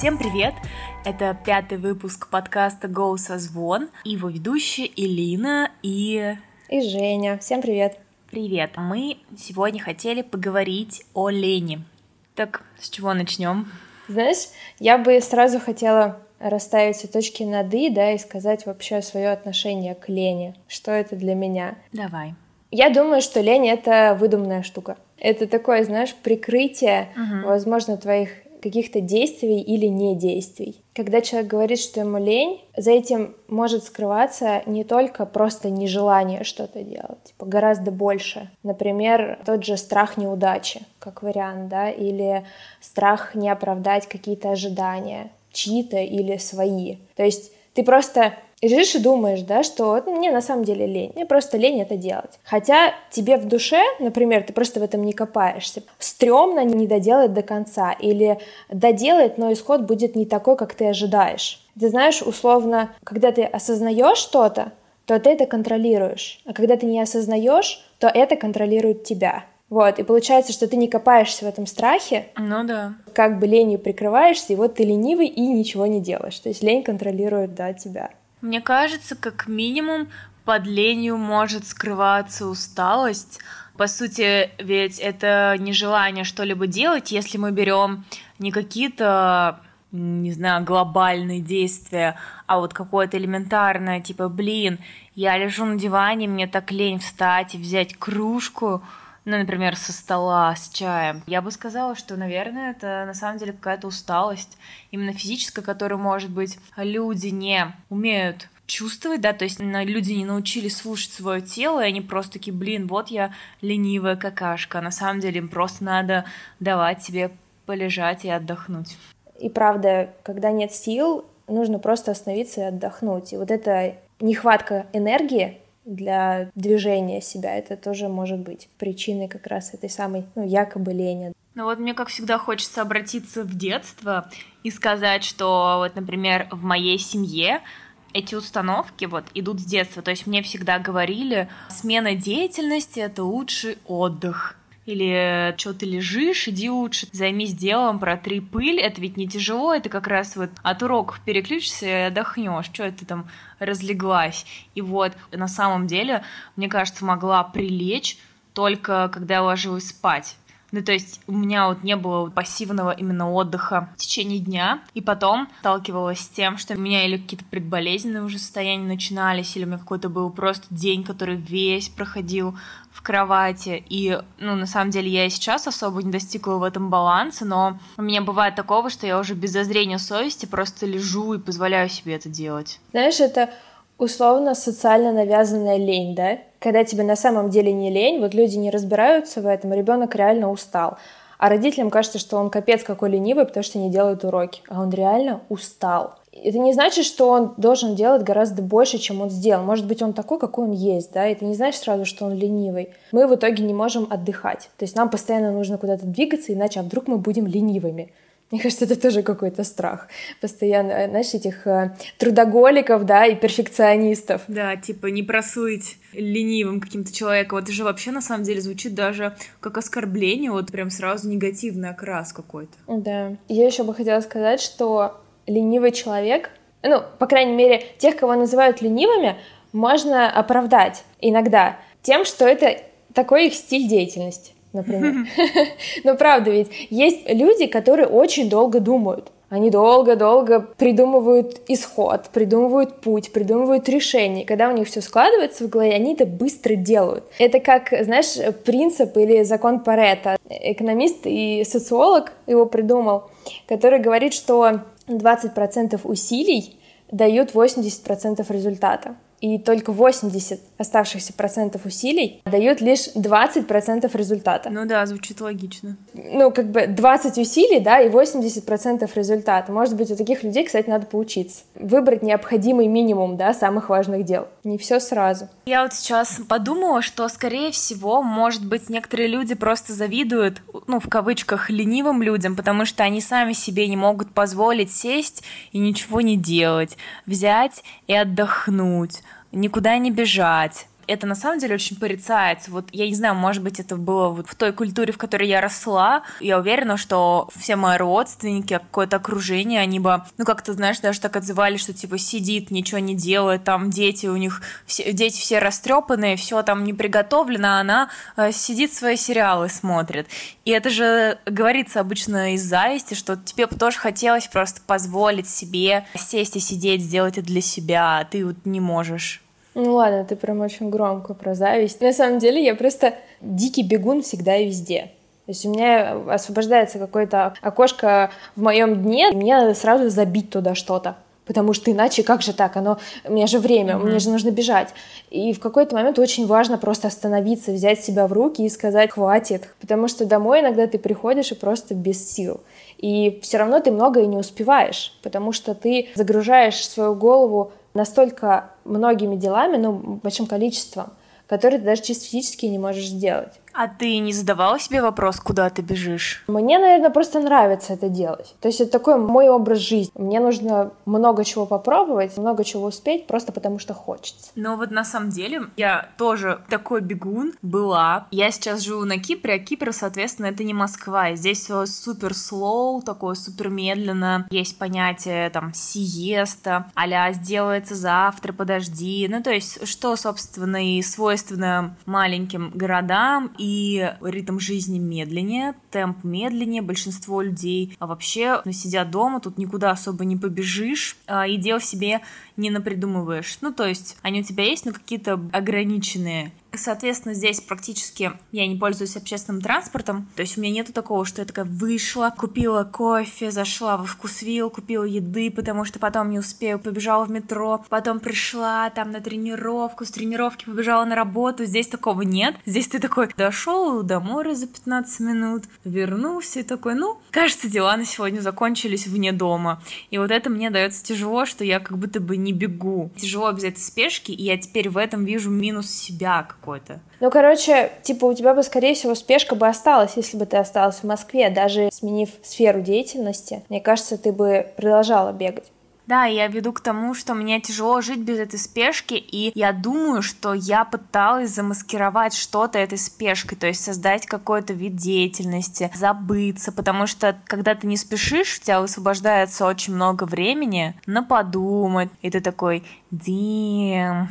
Всем привет! Это пятый выпуск подкаста «Go Созвон» и его ведущие Элина и... И Женя. Всем привет! Привет! Мы сегодня хотели поговорить о лени. Так, с чего начнем? Знаешь, я бы сразу хотела расставить все точки над «и», да, и сказать вообще свое отношение к лени. Что это для меня? Давай. Я думаю, что лень — это выдуманная штука. Это такое, знаешь, прикрытие, угу. возможно, твоих каких-то действий или не действий. Когда человек говорит, что ему лень, за этим может скрываться не только просто нежелание что-то делать, типа гораздо больше. Например, тот же страх неудачи, как вариант, да, или страх не оправдать какие-то ожидания, чьи-то или свои. То есть ты просто и лежишь и думаешь, да, что ну, мне на самом деле лень, мне просто лень это делать. Хотя тебе в душе, например, ты просто в этом не копаешься, стрёмно не доделать до конца, или доделать, но исход будет не такой, как ты ожидаешь. Ты знаешь, условно, когда ты осознаешь что-то, то ты это контролируешь. А когда ты не осознаешь, то это контролирует тебя. Вот, и получается, что ты не копаешься в этом страхе. Ну да. Как бы ленью прикрываешься, и вот ты ленивый и ничего не делаешь. То есть лень контролирует, да, тебя. Мне кажется, как минимум под ленью может скрываться усталость. По сути, ведь это нежелание что-либо делать, если мы берем не какие-то не знаю, глобальные действия, а вот какое-то элементарное, типа, блин, я лежу на диване, мне так лень встать и взять кружку, ну, например, со стола с чаем. Я бы сказала, что, наверное, это на самом деле какая-то усталость, именно физическая, которую, может быть, люди не умеют чувствовать, да, то есть люди не научились слушать свое тело, и они просто такие, блин, вот я ленивая какашка, а на самом деле им просто надо давать себе полежать и отдохнуть. И правда, когда нет сил, нужно просто остановиться и отдохнуть. И вот эта нехватка энергии, для движения себя. Это тоже может быть причиной как раз этой самой, ну, якобы лени. Ну вот мне, как всегда, хочется обратиться в детство и сказать, что вот, например, в моей семье эти установки вот идут с детства. То есть мне всегда говорили, смена деятельности — это лучший отдых. Или что ты лежишь, иди лучше займись делом, протри пыль, это ведь не тяжело, это как раз вот от уроков переключишься и отдохнешь, что это там разлеглась. И вот на самом деле, мне кажется, могла прилечь только когда я ложилась спать. Ну, то есть у меня вот не было пассивного именно отдыха в течение дня. И потом сталкивалась с тем, что у меня или какие-то предболезненные уже состояния начинались, или у меня какой-то был просто день, который весь проходил в кровати. И, ну, на самом деле, я и сейчас особо не достигла в этом баланса, но у меня бывает такого, что я уже без зазрения совести просто лежу и позволяю себе это делать. Знаешь, это условно социально навязанная лень, да? Когда тебе на самом деле не лень, вот люди не разбираются в этом, ребенок реально устал. А родителям кажется, что он капец какой ленивый, потому что не делает уроки. А он реально устал. Это не значит, что он должен делать гораздо больше, чем он сделал. Может быть, он такой, какой он есть, да, это не значит сразу, что он ленивый. Мы в итоге не можем отдыхать. То есть нам постоянно нужно куда-то двигаться, иначе а вдруг мы будем ленивыми. Мне кажется, это тоже какой-то страх. Постоянно, э, знаешь, этих э, трудоголиков, да, и перфекционистов. Да, типа не просуить ленивым каким-то человеком. Вот это же вообще на самом деле звучит даже как оскорбление, вот прям сразу негативный окрас какой-то. Да. Я еще бы хотела сказать, что ленивый человек, ну, по крайней мере, тех, кого называют ленивыми, можно оправдать иногда тем, что это такой их стиль деятельности например. Но правда ведь есть люди, которые очень долго думают. Они долго-долго придумывают исход, придумывают путь, придумывают решение. Когда у них все складывается в голове, они это быстро делают. Это как, знаешь, принцип или закон Паретта. Экономист и социолог его придумал, который говорит, что 20% усилий дают 80% результата и только 80 оставшихся процентов усилий дают лишь 20 процентов результата. Ну да, звучит логично. Ну, как бы 20 усилий, да, и 80 процентов результата. Может быть, у таких людей, кстати, надо поучиться. Выбрать необходимый минимум, да, самых важных дел. Не все сразу. Я вот сейчас подумала, что, скорее всего, может быть, некоторые люди просто завидуют, ну, в кавычках, ленивым людям, потому что они сами себе не могут позволить сесть и ничего не делать, взять и отдохнуть никуда не бежать, это на самом деле очень порицается. Вот я не знаю, может быть, это было вот в той культуре, в которой я росла. Я уверена, что все мои родственники, какое-то окружение, они бы, ну, как-то, знаешь, даже так отзывались, что, типа, сидит, ничего не делает, там дети у них, все, дети все растрепанные, все там не приготовлено, а она э, сидит свои сериалы смотрит. И это же говорится обычно из зависти, что тебе бы тоже хотелось просто позволить себе сесть и сидеть, сделать это для себя, а ты вот не можешь. Ну ладно, ты прям очень громко про зависть. На самом деле я просто дикий бегун всегда и везде. То есть у меня освобождается какое-то окошко в моем дне, и мне надо сразу забить туда что-то. Потому что иначе как же так? Оно, у меня же время, mm-hmm. мне же нужно бежать. И в какой-то момент очень важно просто остановиться, взять себя в руки и сказать «хватит». Потому что домой иногда ты приходишь и просто без сил. И все равно ты многое не успеваешь, потому что ты загружаешь свою голову настолько многими делами, ну, большим количеством, которые ты даже чисто физически не можешь сделать. А ты не задавала себе вопрос, куда ты бежишь? Мне, наверное, просто нравится это делать. То есть это такой мой образ жизни. Мне нужно много чего попробовать, много чего успеть, просто потому что хочется. Но вот на самом деле я тоже такой бегун была. Я сейчас живу на Кипре, а Кипр, соответственно, это не Москва. И здесь все супер слоу, такое супер медленно. Есть понятие там сиеста, а сделается завтра, подожди. Ну, то есть, что, собственно, и свойственно маленьким городам и ритм жизни медленнее, темп медленнее, большинство людей а вообще ну, сидят дома, тут никуда особо не побежишь, а, и дел себе не напридумываешь. Ну, то есть они у тебя есть, но какие-то ограниченные. Соответственно, здесь практически я не пользуюсь общественным транспортом. То есть у меня нету такого, что я такая вышла, купила кофе, зашла во вкусвилл, купила еды, потому что потом не успею, побежала в метро, потом пришла там на тренировку, с тренировки побежала на работу. Здесь такого нет. Здесь ты такой дошел до моря за 15 минут, вернулся и такой, ну, кажется, дела на сегодня закончились вне дома. И вот это мне дается тяжело, что я как будто бы не бегу. Тяжело без этой спешки, и я теперь в этом вижу минус себя, какой-то. Ну, короче, типа у тебя бы, скорее всего, спешка бы осталась, если бы ты осталась в Москве, даже сменив сферу деятельности. Мне кажется, ты бы продолжала бегать. Да, я веду к тому, что мне тяжело жить без этой спешки, и я думаю, что я пыталась замаскировать что-то этой спешкой, то есть создать какой-то вид деятельности, забыться, потому что когда ты не спешишь, у тебя высвобождается очень много времени на подумать, и ты такой, дим,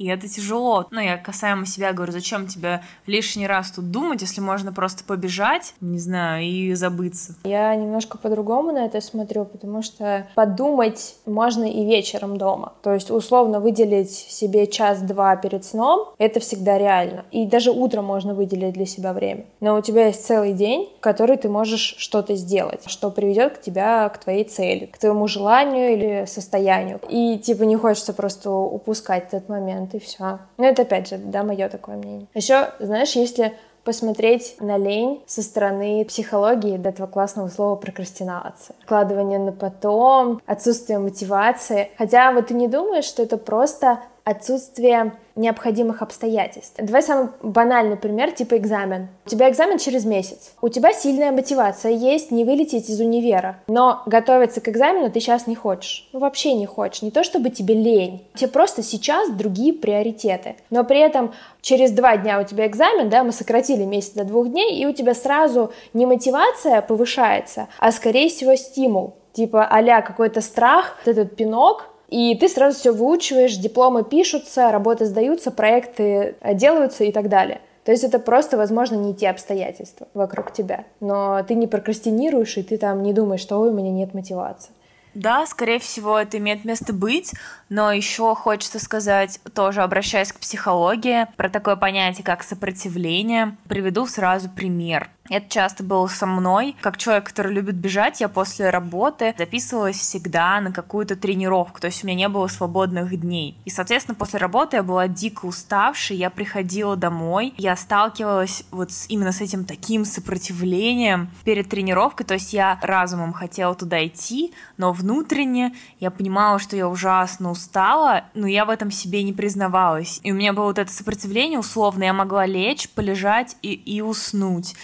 и это тяжело. Ну, я касаемо себя говорю, зачем тебе лишний раз тут думать, если можно просто побежать, не знаю, и забыться. Я немножко по-другому на это смотрю, потому что подумать можно и вечером дома. То есть, условно, выделить себе час-два перед сном, это всегда реально. И даже утром можно выделить для себя время. Но у тебя есть целый день, в который ты можешь что-то сделать, что приведет к тебя к твоей цели, к твоему желанию или состоянию. И, типа, не хочется просто упускать этот момент момент, и все. Ну, это опять же, да, мое такое мнение. Еще, знаешь, если посмотреть на лень со стороны психологии до этого классного слова прокрастинация. Откладывание на потом, отсутствие мотивации. Хотя вот ты не думаешь, что это просто отсутствие необходимых обстоятельств. Давай самый банальный пример, типа экзамен. У тебя экзамен через месяц. У тебя сильная мотивация есть не вылететь из универа, но готовиться к экзамену ты сейчас не хочешь. Ну, вообще не хочешь. Не то, чтобы тебе лень. Тебе просто сейчас другие приоритеты. Но при этом через два дня у тебя экзамен, да, мы сократили месяц до двух дней, и у тебя сразу не мотивация повышается, а скорее всего стимул. Типа а какой-то страх, этот пинок, и ты сразу все выучиваешь, дипломы пишутся, работы сдаются, проекты делаются и так далее. То есть это просто, возможно, не те обстоятельства вокруг тебя. Но ты не прокрастинируешь, и ты там не думаешь, что у меня нет мотивации. Да, скорее всего, это имеет место быть, но еще хочется сказать, тоже обращаясь к психологии, про такое понятие, как сопротивление. Приведу сразу пример. Это часто было со мной. Как человек, который любит бежать, я после работы записывалась всегда на какую-то тренировку, то есть у меня не было свободных дней. И, соответственно, после работы я была дико уставшей, я приходила домой, я сталкивалась вот с, именно с этим таким сопротивлением перед тренировкой, то есть я разумом хотела туда идти, но внутренне я понимала, что я ужасно устала, но я в этом себе не признавалась. И у меня было вот это сопротивление условно, я могла лечь, полежать и, и уснуть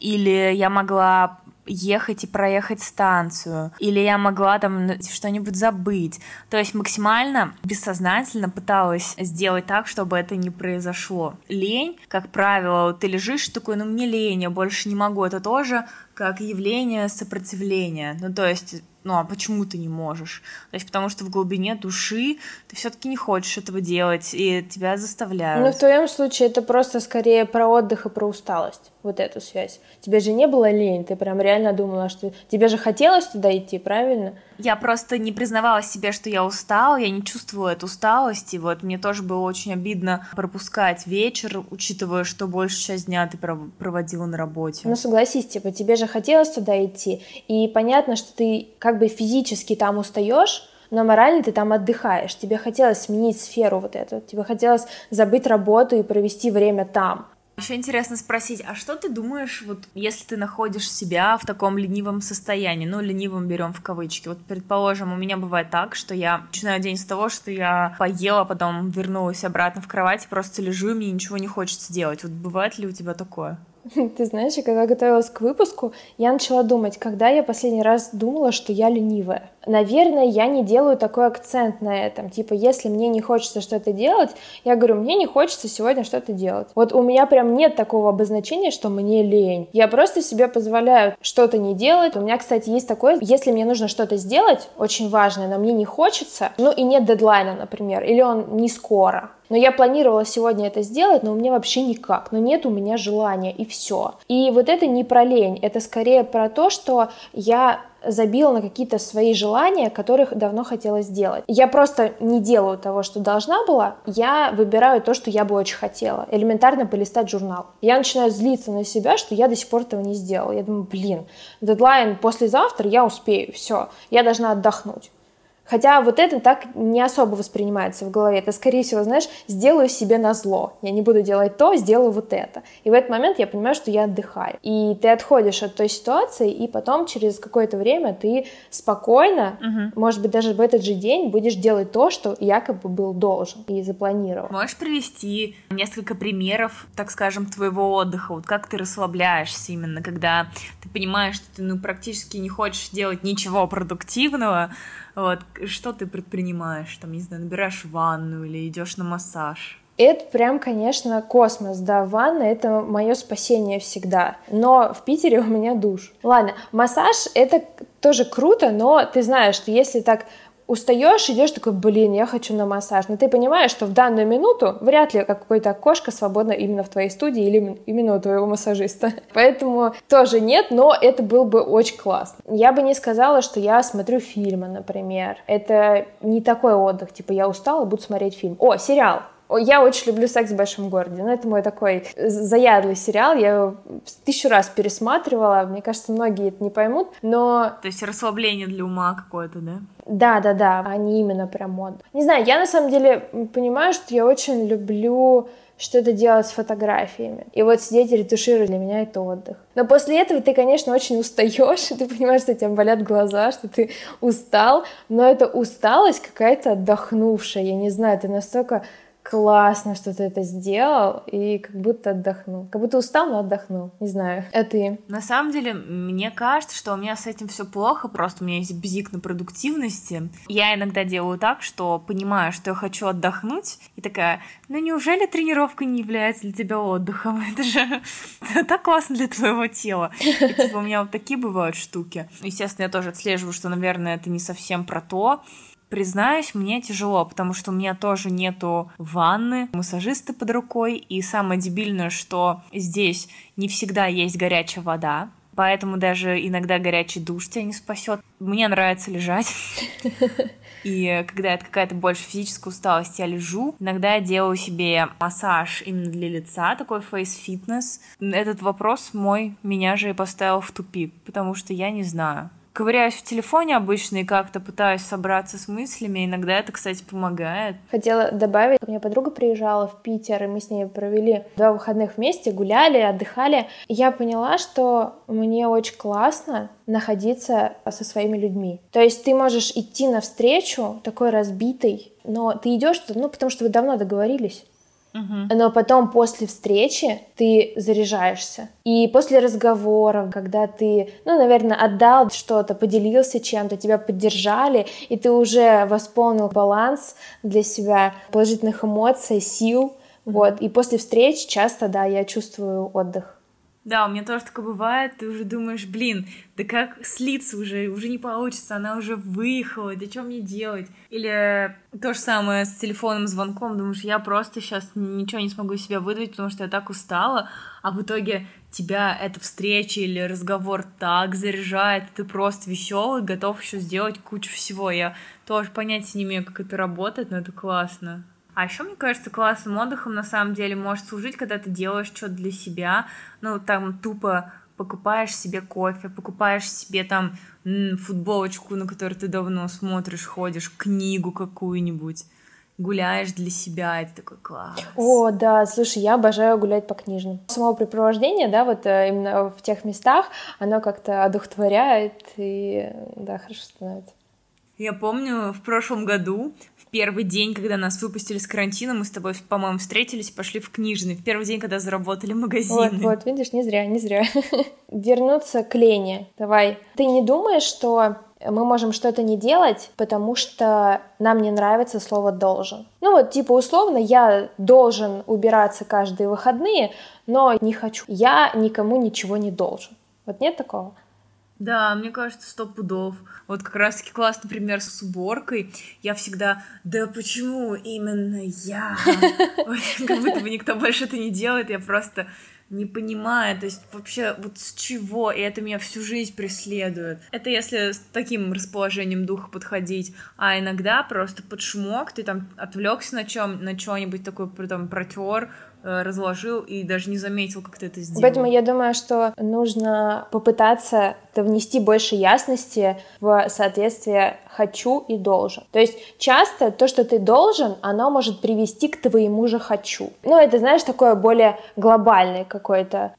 или я могла ехать и проехать станцию, или я могла там что-нибудь забыть. То есть максимально бессознательно пыталась сделать так, чтобы это не произошло. Лень, как правило, ты лежишь такой, ну мне лень, я больше не могу. Это тоже как явление сопротивления. Ну, то есть ну а почему ты не можешь? То есть потому что в глубине души ты все-таки не хочешь этого делать, и тебя заставляют. Ну, в твоем случае это просто скорее про отдых и про усталость вот эту связь. Тебе же не было лень, ты прям реально думала, что тебе же хотелось туда идти, правильно? Я просто не признавала себе, что я устала, я не чувствовала эту усталость, и вот мне тоже было очень обидно пропускать вечер, учитывая, что большую часть дня ты проводила на работе. Ну согласись, типа тебе же хотелось туда идти, и понятно, что ты как бы физически там устаешь, но морально ты там отдыхаешь. Тебе хотелось сменить сферу вот эту, тебе хотелось забыть работу и провести время там. Еще интересно спросить, а что ты думаешь, вот если ты находишь себя в таком ленивом состоянии, ну, ленивым берем в кавычки, вот, предположим, у меня бывает так, что я начинаю день с того, что я поела, потом вернулась обратно в кровать, просто лежу, и мне ничего не хочется делать. Вот бывает ли у тебя такое? Ты знаешь, когда готовилась к выпуску, я начала думать, когда я последний раз думала, что я ленивая. Наверное, я не делаю такой акцент на этом. Типа, если мне не хочется что-то делать, я говорю, мне не хочется сегодня что-то делать. Вот у меня прям нет такого обозначения, что мне лень. Я просто себе позволяю что-то не делать. У меня, кстати, есть такое, если мне нужно что-то сделать, очень важное, но мне не хочется, ну и нет дедлайна, например, или он не скоро, но я планировала сегодня это сделать, но у меня вообще никак, но нет у меня желания, и все. И вот это не про лень, это скорее про то, что я забила на какие-то свои желания, которых давно хотела сделать. Я просто не делаю того, что должна была, я выбираю то, что я бы очень хотела. Элементарно полистать журнал. Я начинаю злиться на себя, что я до сих пор этого не сделала. Я думаю, блин, дедлайн послезавтра, я успею, все, я должна отдохнуть. Хотя вот это так не особо воспринимается в голове. Это, скорее всего, знаешь, сделаю себе на зло. Я не буду делать то, сделаю вот это. И в этот момент я понимаю, что я отдыхаю. И ты отходишь от той ситуации, и потом через какое-то время ты спокойно, угу. может быть, даже в этот же день будешь делать то, что якобы был должен и запланировал. Можешь привести несколько примеров, так скажем, твоего отдыха? Вот как ты расслабляешься именно, когда ты понимаешь, что ты ну, практически не хочешь делать ничего продуктивного, вот, что ты предпринимаешь? Там, не знаю, набираешь ванну или идешь на массаж? Это прям, конечно, космос, да, ванна — это мое спасение всегда. Но в Питере у меня душ. Ладно, массаж — это тоже круто, но ты знаешь, что если так устаешь, идешь такой, блин, я хочу на массаж. Но ты понимаешь, что в данную минуту вряд ли какое-то окошко свободно именно в твоей студии или именно у твоего массажиста. Поэтому тоже нет, но это был бы очень классно. Я бы не сказала, что я смотрю фильмы, например. Это не такой отдых, типа я устала, буду смотреть фильм. О, сериал. Я очень люблю «Секс в большом городе». Ну, это мой такой заядлый сериал. Я его тысячу раз пересматривала. Мне кажется, многие это не поймут, но... То есть расслабление для ума какое-то, да? Да, да, да, они именно прям мод. Не знаю, я на самом деле понимаю, что я очень люблю что-то делать с фотографиями. И вот сидеть и ретушировать для меня это отдых. Но после этого ты, конечно, очень устаешь, и ты понимаешь, что у тебя болят глаза, что ты устал, но это усталость какая-то отдохнувшая, я не знаю, ты настолько классно, что ты это сделал, и как будто отдохнул. Как будто устал, но отдохнул. Не знаю. А ты? На самом деле, мне кажется, что у меня с этим все плохо, просто у меня есть бзик на продуктивности. Я иногда делаю так, что понимаю, что я хочу отдохнуть, и такая, ну неужели тренировка не является для тебя отдыхом? Это же так классно для твоего тела. Типа, у меня вот такие бывают штуки. Естественно, я тоже отслеживаю, что, наверное, это не совсем про то, Признаюсь, мне тяжело, потому что у меня тоже нету ванны, массажисты под рукой, и самое дебильное, что здесь не всегда есть горячая вода, поэтому даже иногда горячий душ тебя не спасет. Мне нравится лежать. И когда это какая-то больше физическая усталость, я лежу. Иногда я делаю себе массаж именно для лица, такой face фитнес. Этот вопрос мой меня же и поставил в тупик, потому что я не знаю ковыряюсь в телефоне обычно и как-то пытаюсь собраться с мыслями. Иногда это, кстати, помогает. Хотела добавить, у меня подруга приезжала в Питер, и мы с ней провели два выходных вместе, гуляли, отдыхали. Я поняла, что мне очень классно находиться со своими людьми. То есть ты можешь идти на встречу такой разбитой, но ты идешь, ну, потому что вы давно договорились. Но потом после встречи ты заряжаешься. И после разговоров, когда ты, ну, наверное, отдал что-то, поделился чем-то, тебя поддержали, и ты уже восполнил баланс для себя положительных эмоций, сил, вот. И после встреч часто, да, я чувствую отдых. Да, у меня тоже такое бывает, ты уже думаешь, блин, да как слиться уже, уже не получится, она уже выехала, да что мне делать? Или то же самое с телефонным звонком, думаешь, я просто сейчас ничего не смогу из себя выдавить, потому что я так устала, а в итоге тебя эта встреча или разговор так заряжает, ты просто веселый, готов еще сделать кучу всего. Я тоже понятия не имею, как это работает, но это классно. А еще, мне кажется, классным отдыхом на самом деле может служить, когда ты делаешь что-то для себя, ну, там, тупо покупаешь себе кофе, покупаешь себе там футболочку, на которую ты давно смотришь, ходишь, книгу какую-нибудь, гуляешь для себя, это такой класс. О, да, слушай, я обожаю гулять по книжным. Само препровождение, да, вот э, именно в тех местах, оно как-то одухотворяет и, да, хорошо становится. Я помню, в прошлом году первый день, когда нас выпустили с карантина, мы с тобой, по-моему, встретились и пошли в книжный. В первый день, когда заработали магазины. Вот, вот, видишь, не зря, не зря. Вернуться к Лене. Давай. Ты не думаешь, что мы можем что-то не делать, потому что нам не нравится слово «должен». Ну вот, типа, условно, я должен убираться каждые выходные, но не хочу. Я никому ничего не должен. Вот нет такого? Да, мне кажется, сто пудов. Вот как раз-таки классный пример с уборкой. Я всегда, да почему именно я? Как будто бы никто больше это не делает, я просто не понимаю, то есть вообще вот с чего, и это меня всю жизнь преследует. Это если с таким расположением духа подходить, а иногда просто под шумок ты там отвлекся на чем, на что-нибудь такое, там протер, разложил и даже не заметил, как ты это сделал. Поэтому я думаю, что нужно попытаться внести больше ясности в соответствие «хочу» и «должен». То есть часто то, что ты должен, оно может привести к твоему же «хочу». Ну, это, знаешь, такое более глобальное какое-то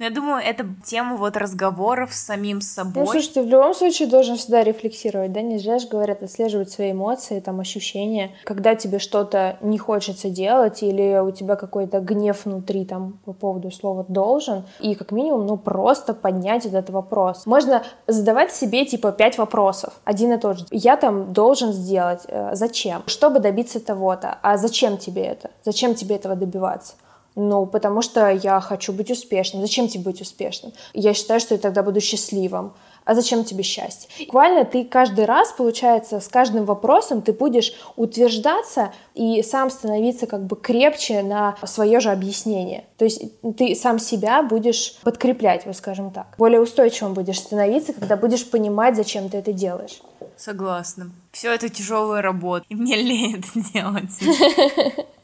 но я думаю, это тема вот разговоров с самим собой. Ну, слушай, ты в любом случае должен всегда рефлексировать, да, не зря же говорят, отслеживать свои эмоции, там, ощущения. Когда тебе что-то не хочется делать или у тебя какой-то гнев внутри, там, по поводу слова «должен», и как минимум, ну, просто поднять этот вопрос. Можно задавать себе, типа, пять вопросов, один и тот же. Я там должен сделать, э, зачем? Чтобы добиться того-то. А зачем тебе это? Зачем тебе этого добиваться? Ну, потому что я хочу быть успешным. Зачем тебе быть успешным? Я считаю, что я тогда буду счастливым. А зачем тебе счастье? Буквально ты каждый раз, получается, с каждым вопросом ты будешь утверждаться и сам становиться как бы крепче на свое же объяснение. То есть ты сам себя будешь подкреплять, вот скажем так. Более устойчивым будешь становиться, когда будешь понимать, зачем ты это делаешь. Согласна. Все это тяжелая работа, и мне лень это делать.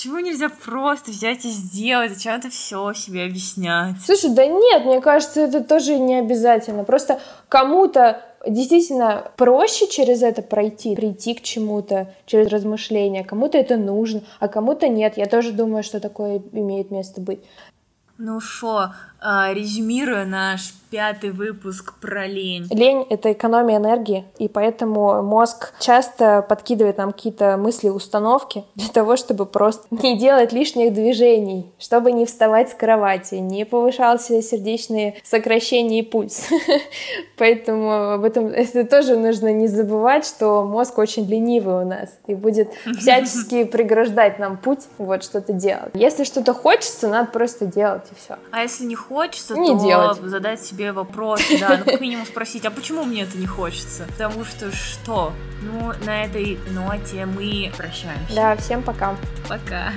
Чего нельзя просто взять и сделать? Зачем это все себе объяснять? Слушай, да нет, мне кажется, это тоже не обязательно. Просто кому-то действительно проще через это пройти, прийти к чему-то через размышления. Кому-то это нужно, а кому-то нет. Я тоже думаю, что такое имеет место быть. Ну что, а, резюмируя наш пятый выпуск про лень. Лень — это экономия энергии, и поэтому мозг часто подкидывает нам какие-то мысли, установки для того, чтобы просто не делать лишних движений, чтобы не вставать с кровати, не повышался сердечные сокращения и пульс. Поэтому об этом это тоже нужно не забывать, что мозг очень ленивый у нас и будет всячески преграждать нам путь вот что-то делать. Если что-то хочется, надо просто делать и все. А если не хочется, не то делать. задать себе вопрос, да, ну как минимум спросить, а почему мне это не хочется? Потому что что? Ну, на этой ноте мы прощаемся. Да, всем пока. Пока.